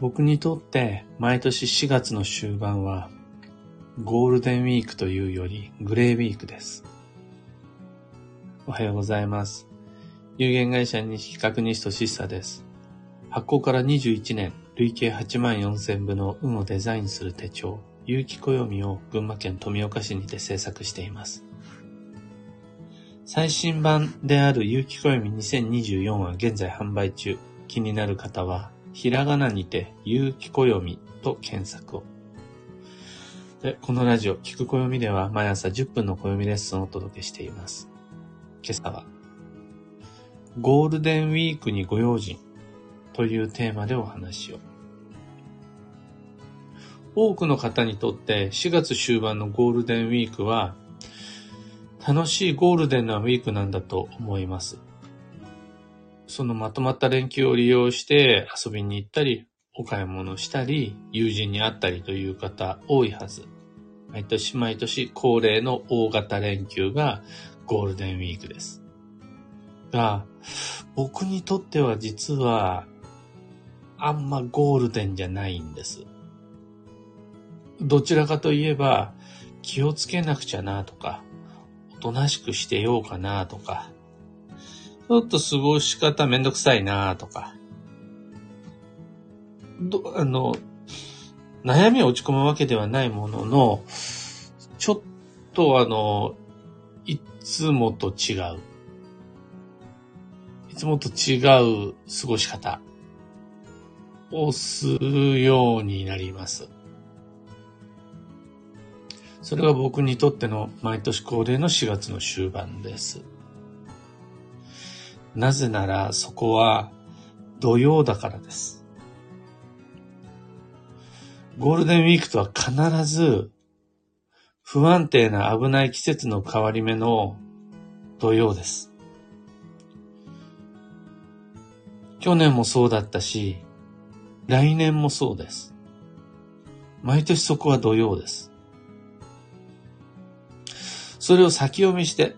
僕にとって毎年4月の終盤はゴールデンウィークというよりグレーウィークです。おはようございます。有限会社西企画西俊久です。発行から21年、累計8万4千部の運をデザインする手帳、有機暦を群馬県富岡市にて制作しています。最新版である有機暦2024は現在販売中。気になる方は、ひらがなにて、有機暦と検索を。で、このラジオ、聞く暦では毎朝10分の暦レッスンをお届けしています。今朝は、ゴールデンウィークにご用心というテーマでお話を。多くの方にとって4月終盤のゴールデンウィークは楽しいゴールデンなウィークなんだと思います。そのまとまった連休を利用して遊びに行ったり、お買い物したり、友人に会ったりという方多いはず。毎年毎年恒例の大型連休がゴールデンウィークです。が、僕にとっては実はあんまゴールデンじゃないんです。どちらかといえば気をつけなくちゃなとか、おとなしくしてようかなとか、ちょっと過ごし方めんどくさいなとか、ど、あの、悩みは落ち込むわけではないものの、ちょっとあの、いつもと違う。いつもと違う過ごし方をするようになります。それが僕にとっての毎年恒例の4月の終盤です。なぜならそこは土曜だからです。ゴールデンウィークとは必ず不安定な危ない季節の変わり目の土曜です。去年もそうだったし、来年もそうです。毎年そこは土曜です。それを先読みして、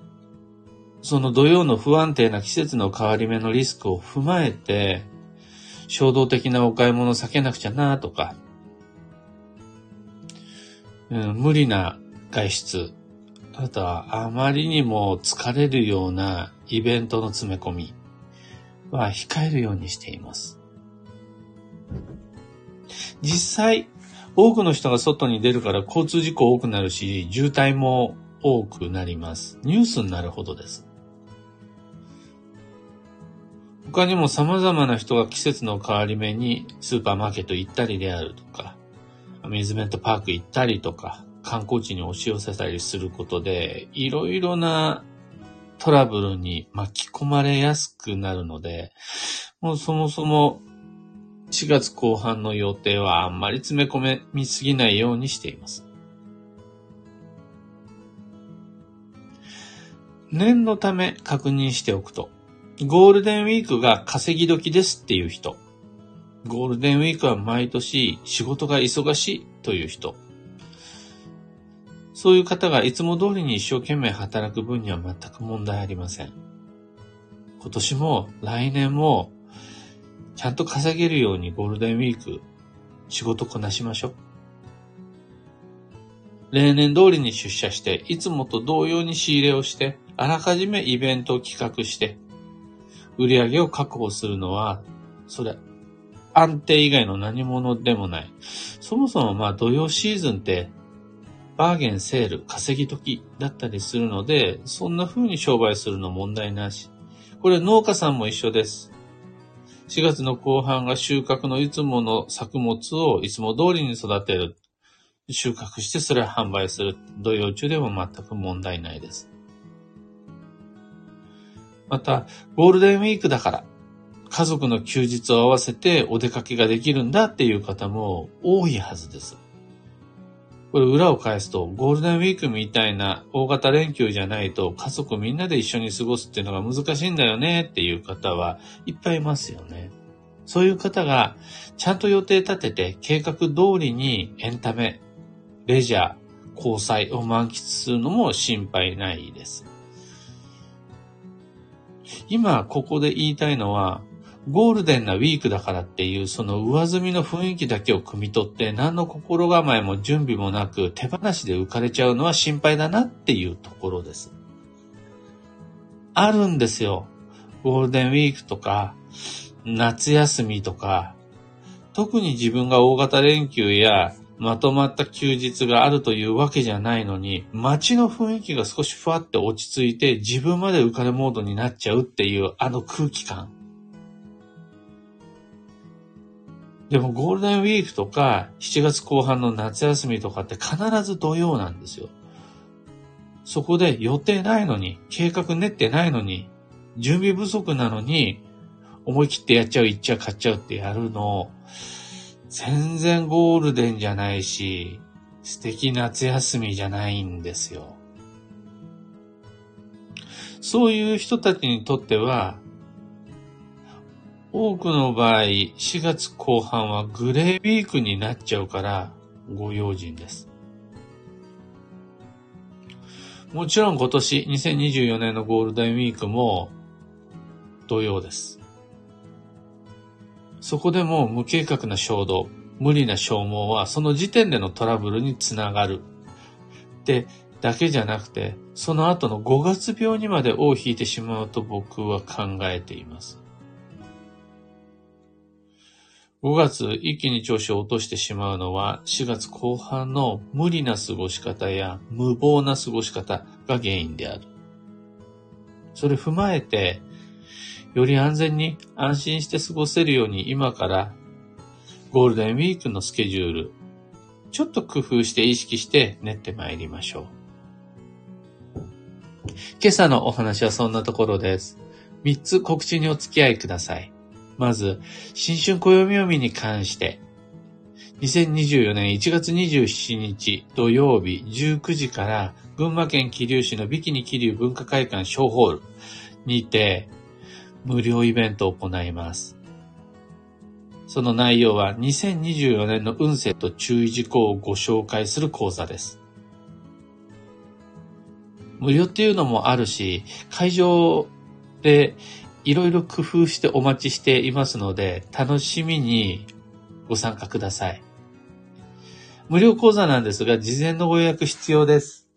その土曜の不安定な季節の変わり目のリスクを踏まえて、衝動的なお買い物を避けなくちゃなとか、うん、無理な外出、あとはあまりにも疲れるようなイベントの詰め込みは控えるようにしています。実際、多くの人が外に出るから交通事故多くなるし、渋滞も多くなります。ニュースになるほどです。他にも様々な人が季節の変わり目にスーパーマーケット行ったりであるとか、アミューズメントパーク行ったりとか、観光地に押し寄せたりすることで、いろいろなトラブルに巻き込まれやすくなるので、もうそもそも4月後半の予定はあんまり詰め込めみすぎないようにしています。念のため確認しておくと、ゴールデンウィークが稼ぎ時ですっていう人、ゴールデンウィークは毎年仕事が忙しいという人、そういう方がいつも通りに一生懸命働く分には全く問題ありません。今年も来年もちゃんと稼げるようにゴールデンウィーク仕事こなしましょう。例年通りに出社して、いつもと同様に仕入れをして、あらかじめイベントを企画して、売り上げを確保するのは、それ、安定以外の何者でもない。そもそもまあ土曜シーズンって、バーゲンセール、稼ぎ時だったりするので、そんな風に商売するの問題なし。これ農家さんも一緒です。4月の後半が収穫のいつもの作物をいつも通りに育てる。収穫してそれを販売する。土曜中でも全く問題ないです。また、ゴールデンウィークだから、家族の休日を合わせてお出かけができるんだっていう方も多いはずです。これ裏を返すと、ゴールデンウィークみたいな大型連休じゃないと家族みんなで一緒に過ごすっていうのが難しいんだよねっていう方はいっぱいいますよね。そういう方がちゃんと予定立てて計画通りにエンタメ、レジャー、交際を満喫するのも心配ないです。今ここで言いたいのは、ゴールデンなウィークだからっていうその上積みの雰囲気だけを汲み取って何の心構えも準備もなく手放しで浮かれちゃうのは心配だなっていうところです。あるんですよ。ゴールデンウィークとか夏休みとか特に自分が大型連休やまとまった休日があるというわけじゃないのに、街の雰囲気が少しふわって落ち着いて自分まで浮かれモードになっちゃうっていうあの空気感。でもゴールデンウィークとか7月後半の夏休みとかって必ず土曜なんですよ。そこで予定ないのに、計画練ってないのに、準備不足なのに、思い切ってやっちゃう、行っちゃう、買っちゃうってやるのを、全然ゴールデンじゃないし、素敵夏休みじゃないんですよ。そういう人たちにとっては、多くの場合、4月後半はグレーウィークになっちゃうから、ご用心です。もちろん今年2024年のゴールデンウィークも同様です。そこでも無計画な衝動、無理な消耗はその時点でのトラブルにつながる。で、だけじゃなくて、その後の5月病にまで尾を引いてしまうと僕は考えています。5月一気に調子を落としてしまうのは4月後半の無理な過ごし方や無謀な過ごし方が原因である。それ踏まえてより安全に安心して過ごせるように今からゴールデンウィークのスケジュール、ちょっと工夫して意識して練ってまいりましょう。今朝のお話はそんなところです。3つ告知にお付き合いください。まず、新春暦読みに関して、2024年1月27日土曜日19時から群馬県桐生市のビキニ桐生文化会館小ホールにて無料イベントを行います。その内容は2024年の運勢と注意事項をご紹介する講座です。無料っていうのもあるし、会場でいろいろ工夫してお待ちしていますので、楽しみにご参加ください。無料講座なんですが、事前のご予約必要です。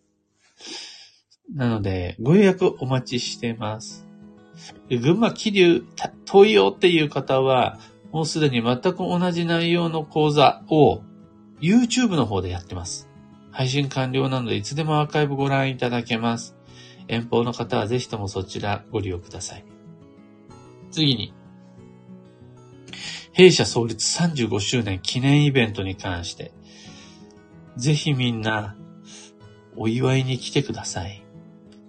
なので、ご予約お待ちしています。群馬桐生遠いよっていう方は、もうすでに全く同じ内容の講座を YouTube の方でやってます。配信完了なのでいつでもアーカイブご覧いただけます。遠方の方はぜひともそちらご利用ください。次に、弊社創立35周年記念イベントに関して、ぜひみんなお祝いに来てください。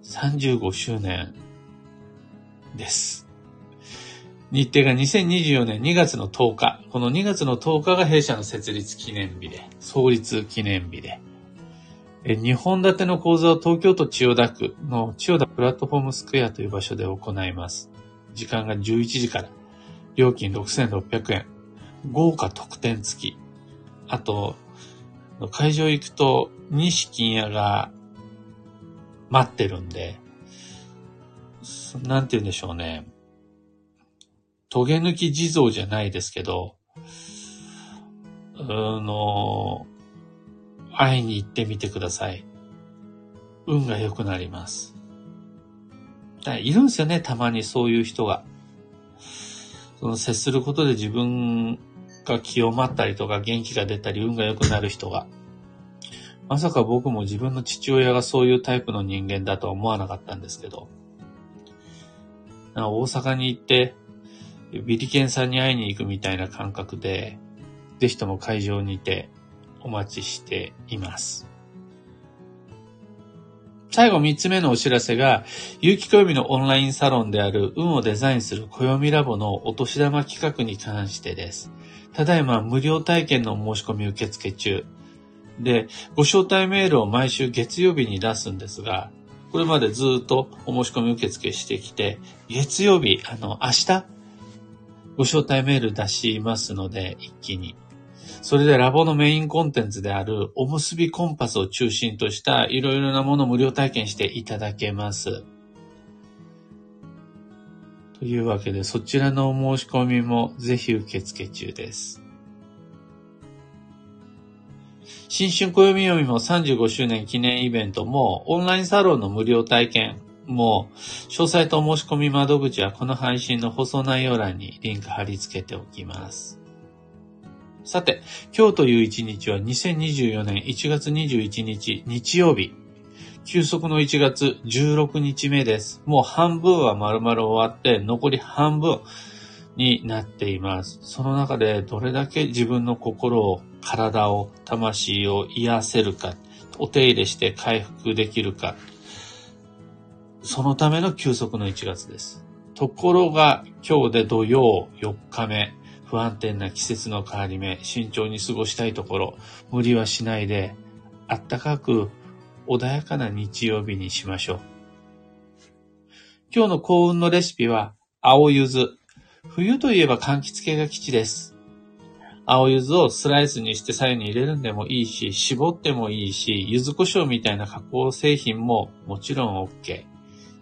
35周年です。日程が2024年2月の10日。この2月の10日が弊社の設立記念日で、創立記念日で。2本立ての講座を東京都千代田区の千代田プラットフォームスクエアという場所で行います。時間が11時から。料金6600円。豪華特典付き。あと、会場行くと西金屋が待ってるんで、なんて言うんでしょうね。トゲ抜き地蔵じゃないですけど、あの、会いに行ってみてください。運が良くなります。いるんですよね、たまにそういう人が。その接することで自分が清まったりとか元気が出たり運が良くなる人が。まさか僕も自分の父親がそういうタイプの人間だとは思わなかったんですけど。大阪に行って、ビリケンさんに会いに行くみたいな感覚で、ぜひとも会場にてお待ちしています。最後三つ目のお知らせが、有機暦のオンラインサロンである運をデザインする暦ラボのお年玉企画に関してです。ただいま無料体験の申し込み受付中。で、ご招待メールを毎週月曜日に出すんですが、これまでずっとお申し込み受付してきて、月曜日、あの、明日、ご招待メール出しますので、一気に。それでラボのメインコンテンツであるおむすびコンパスを中心としたいろいろなものを無料体験していただけます。とというわけで、そちらのお申し込みもぜひ受付中です。新春暦読みも35周年記念イベントも、オンラインサロンの無料体験も、詳細と申し込み窓口はこの配信の放送内容欄にリンク貼り付けておきます。さて、今日という一日は2024年1月21日日曜日。休息の1月16日目です。もう半分は丸々終わって、残り半分になっています。その中でどれだけ自分の心を、体を、魂を癒せるか、お手入れして回復できるか、そのための休息の1月です。ところが今日で土曜4日目、不安定な季節の変わり目、慎重に過ごしたいところ、無理はしないで、あったかく穏やかな日曜日にしましょう。今日の幸運のレシピは、青柚子。冬といえば柑橘系が基地です。青柚子をスライスにして左右に入れるんでもいいし、絞ってもいいし、柚子胡椒みたいな加工製品ももちろん OK。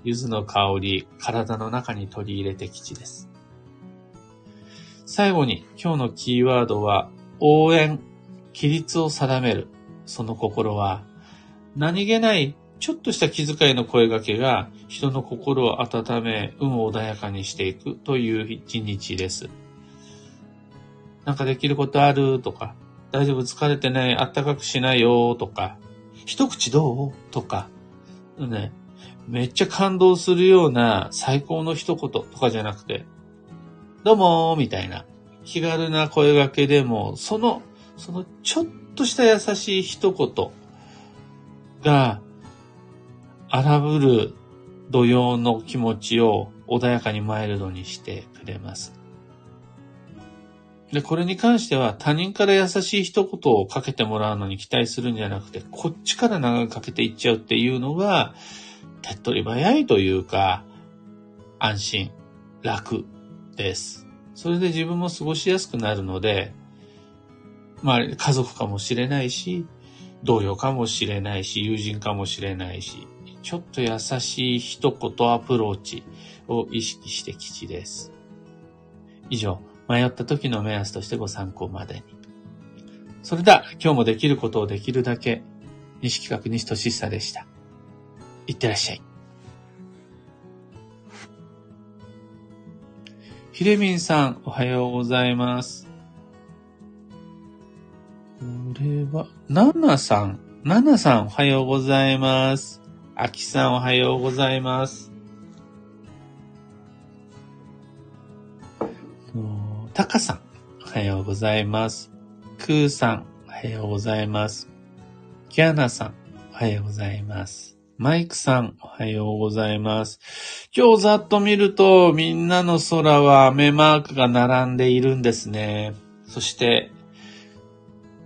柚子の香り、体の中に取り入れて基地です。最後に今日のキーワードは、応援、規律を定める。その心は、何気ないちょっとした気遣いの声掛けが人の心を温め、運を穏やかにしていくという一日です。なんかできることあるとか、大丈夫疲れてないあったかくしないよとか、一口どうとか、ね、めっちゃ感動するような最高の一言とかじゃなくて、どうもーみたいな気軽な声掛けでも、その、そのちょっとした優しい一言が、荒ぶる土曜の気持ちを穏やかにマイルドにしてくれます。で、これに関しては他人から優しい一言をかけてもらうのに期待するんじゃなくて、こっちから長くかけていっちゃうっていうのが、手っ取り早いというか、安心、楽です。それで自分も過ごしやすくなるので、まあ家族かもしれないし、同僚かもしれないし、友人かもしれないし、ちょっと優しい一言アプローチを意識して吉です。以上、迷った時の目安としてご参考までに。それでは、今日もできることをできるだけ、西企画西俊久でした。いってらっしゃい。ひれみんさん、おはようございます。これは、ナナさん。ナナさんおはようございます。アキさんおはようございます。タカさんおはようございます。クーさんおはようございます。キャナさんおはようございます。マイクさん、おはようございます。今日ざっと見ると、みんなの空は雨マークが並んでいるんですね。そして、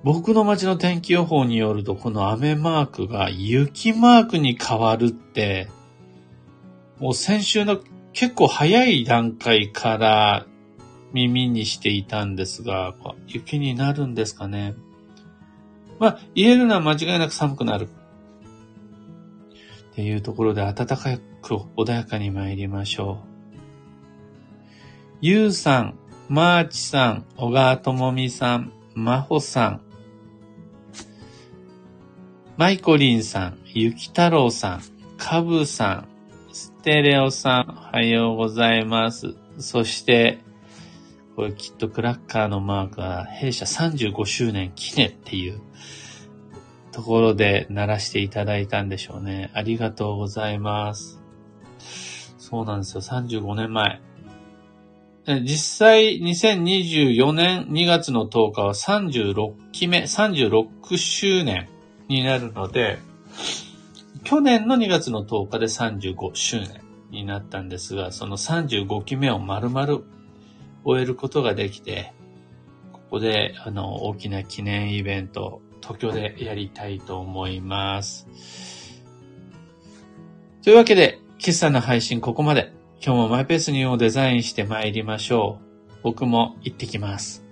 僕の街の天気予報によると、この雨マークが雪マークに変わるって、もう先週の結構早い段階から耳にしていたんですが、雪になるんですかね。まあ、言えるのは間違いなく寒くなる。っていうところで暖かく穏やかに参りましょう。ゆうさん、マーチさん、小川智美さん、まほさん、マイコリンさん、ゆき太郎さん、カブさん、ステレオさん、おはようございます。そして、これきっとクラッカーのマークは弊社35周年記念っていうところで鳴らしていただいたんでしょうね。ありがとうございます。そうなんですよ。35年前。実際2024年2月の10日は36期目、36周年になるので、去年の2月の10日で35周年になったんですが、その35期目を丸々終えることができて、ここで、あの、大きな記念イベント、東京でやりたいと思います。というわけで、今朝の配信ここまで。今日もマイペースにをデザインして参りましょう。僕も行ってきます。